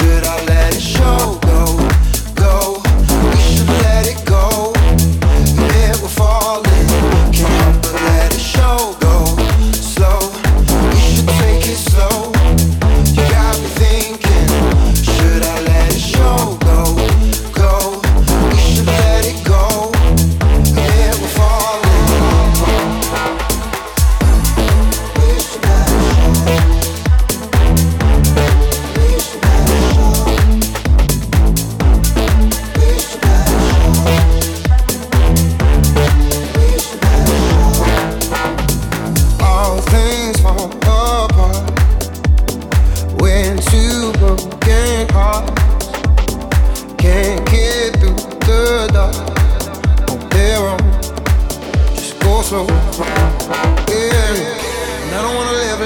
should I let it show?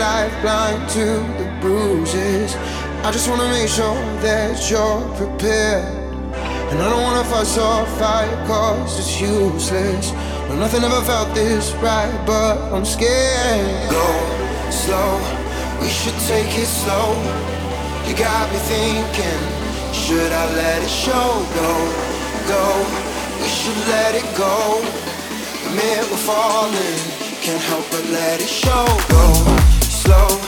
life blind to the bruises. I just wanna make sure that you're prepared. And I don't wanna fuss or fight, cause it's useless. No, nothing ever felt this right, but I'm scared. Go slow, we should take it slow. You got me thinking, should I let it show? Go, go, we should let it go. Admit we're falling, can't help but let it show. Go go.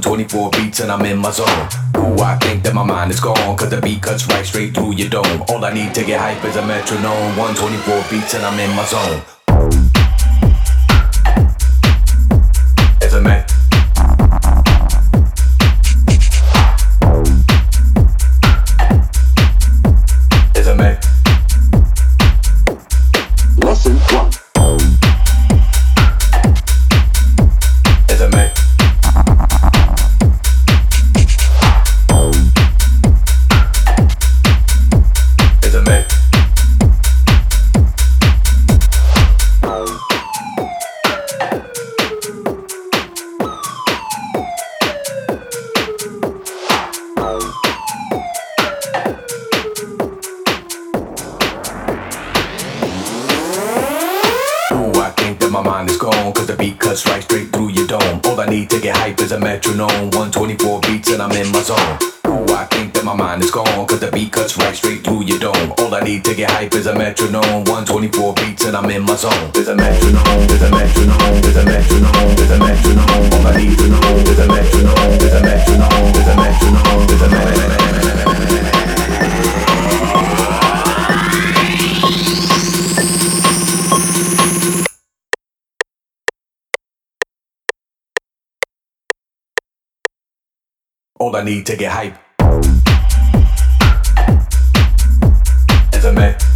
24 beats and I'm in my zone. Ooh, I think that my mind is gone, cause the beat cuts right straight through your dome. All I need to get hype is a metronome. 124 beats and I'm in my zone. Life is a metronome, 124 beats and I'm in my zone. Ooh, I think that my mind is gone, cause the beat cuts right straight through your dome. All I need to get hype is a metronome, 124 beats and I'm in my zone. There's a metronome, there's a metronome, there's a metronome, there's a metronome. All I need to know there's a metronome, there's a metronome, there's a metronome, there's a metronome. all I need to get hype. As a.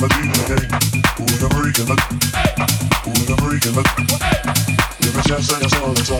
Who's the freak in? Who's the freak in the? If it's yes, then it's all, it's all.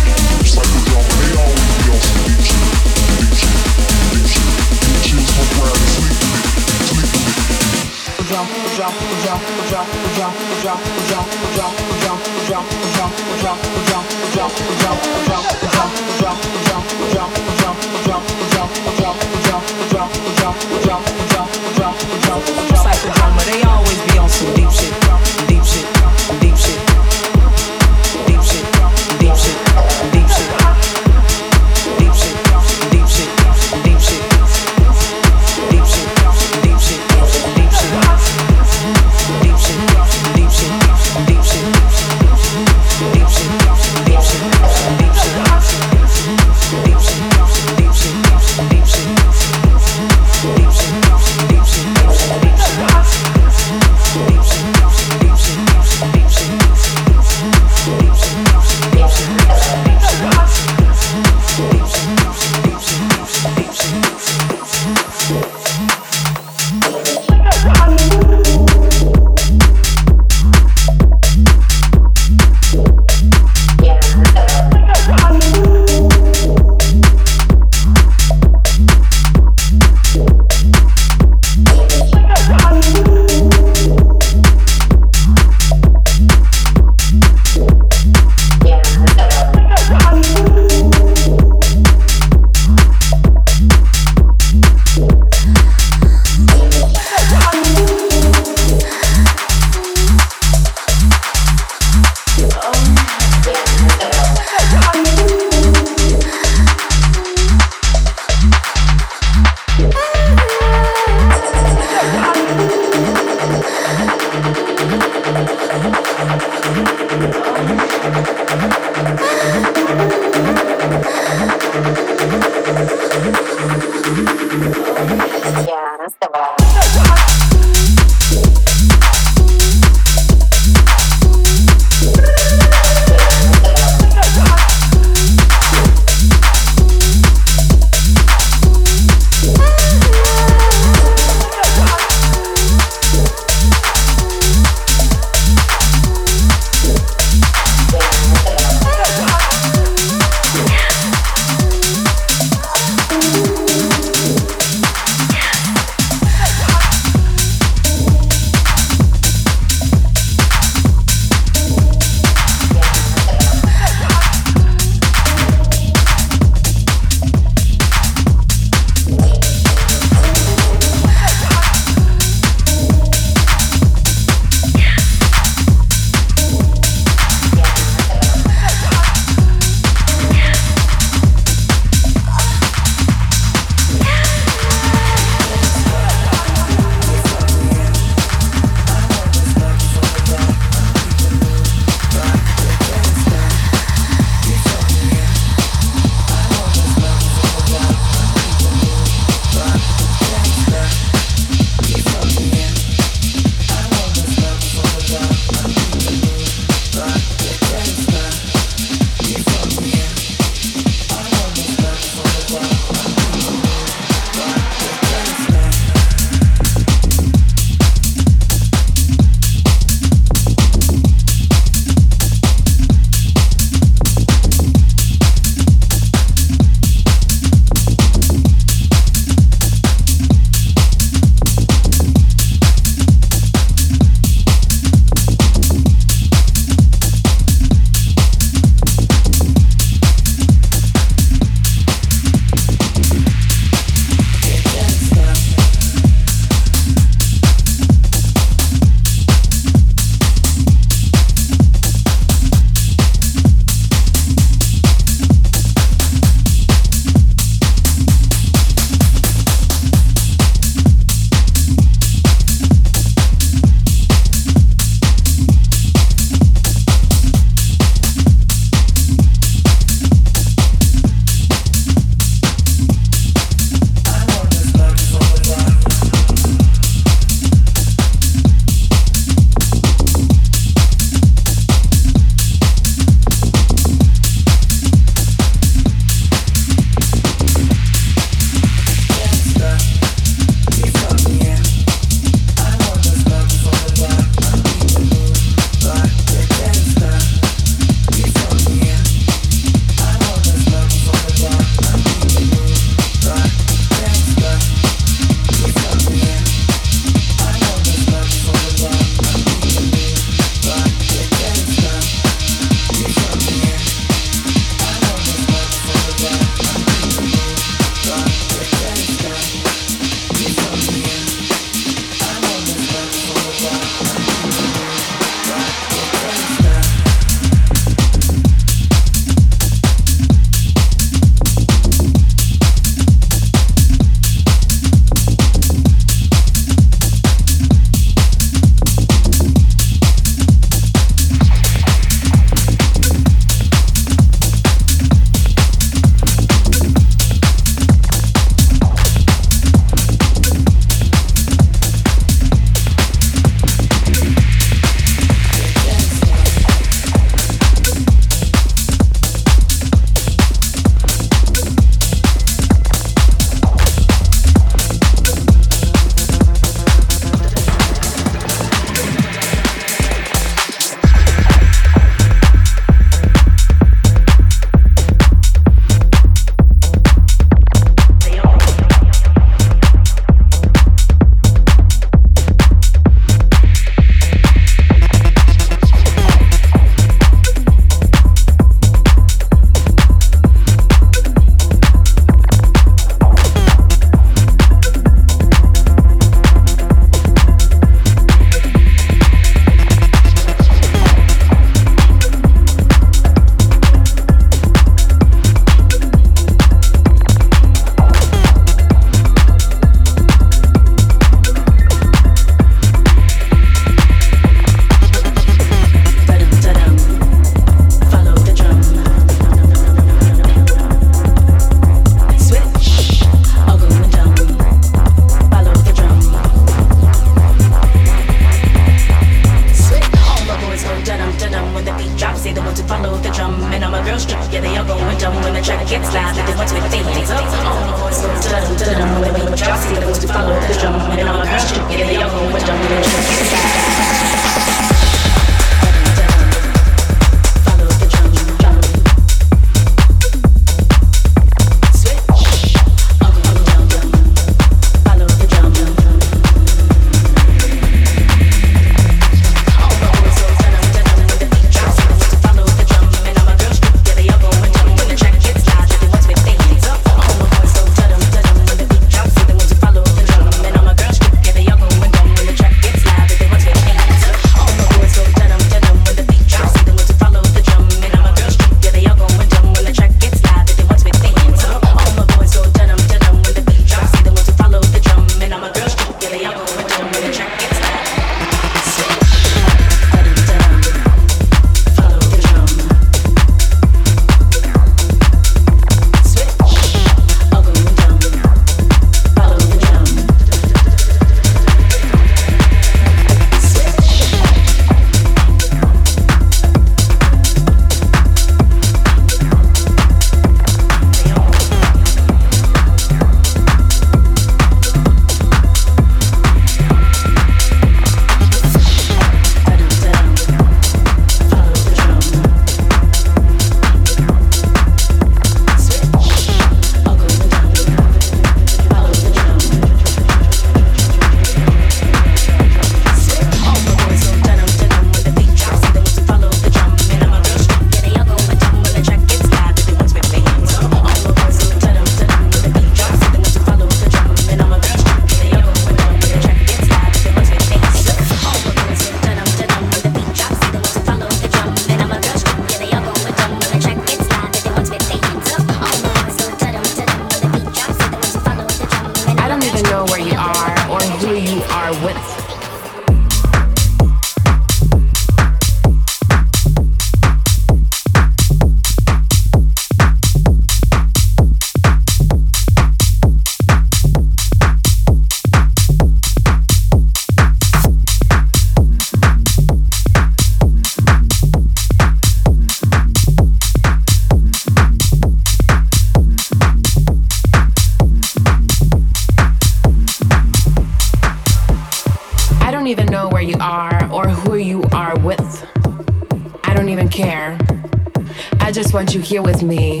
Here with me.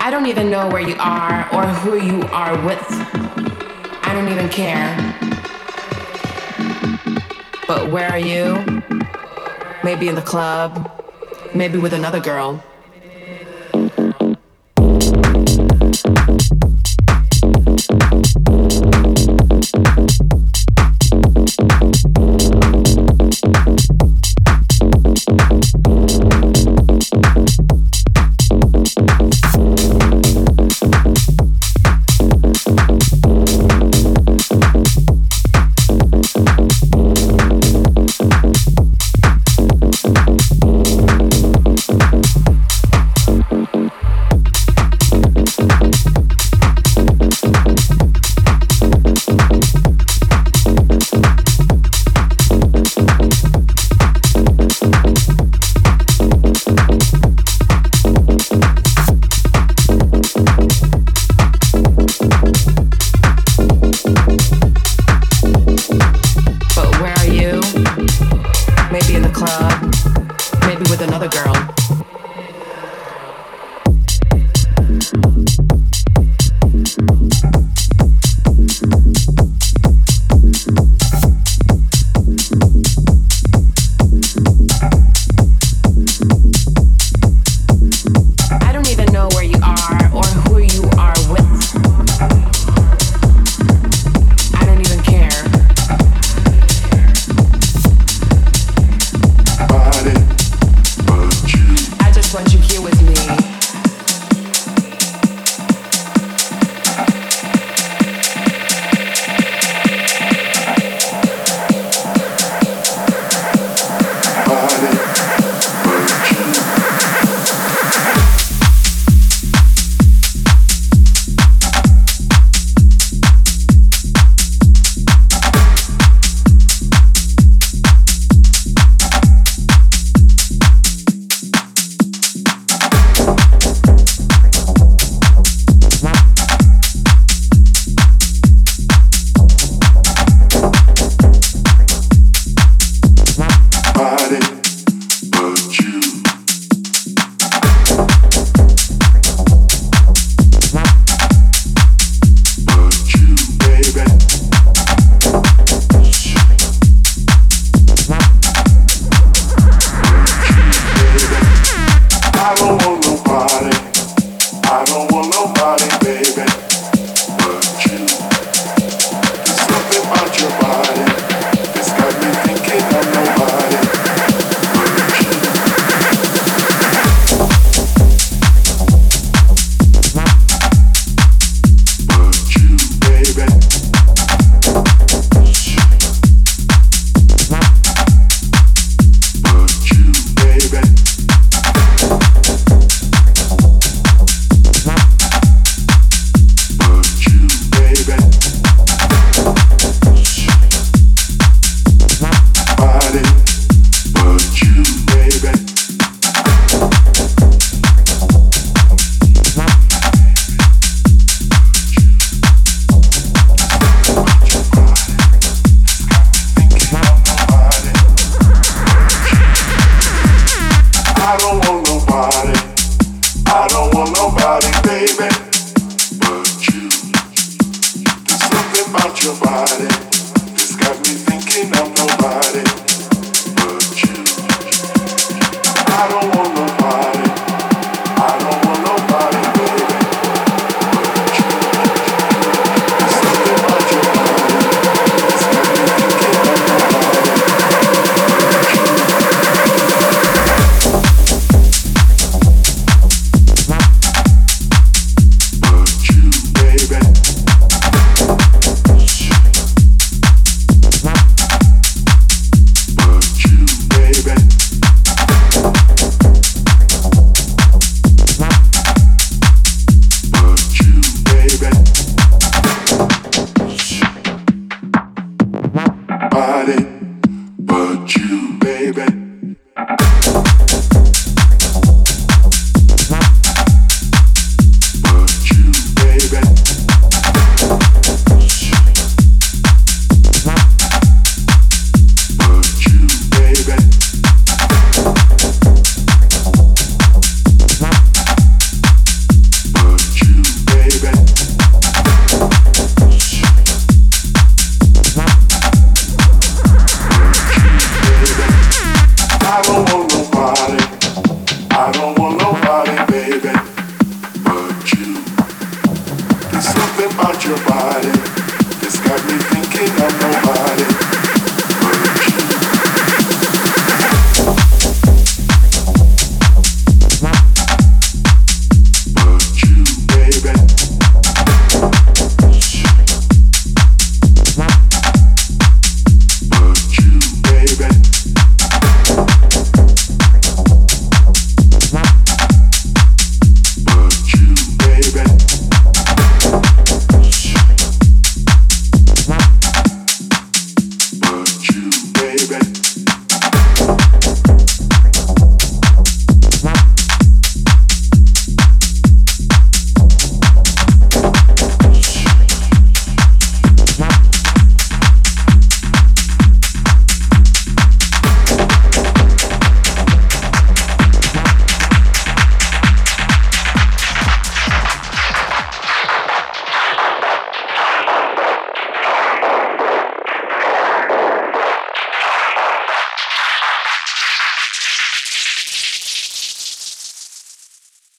I don't even know where you are or who you are with. I don't even care. But where are you? Maybe in the club, maybe with another girl.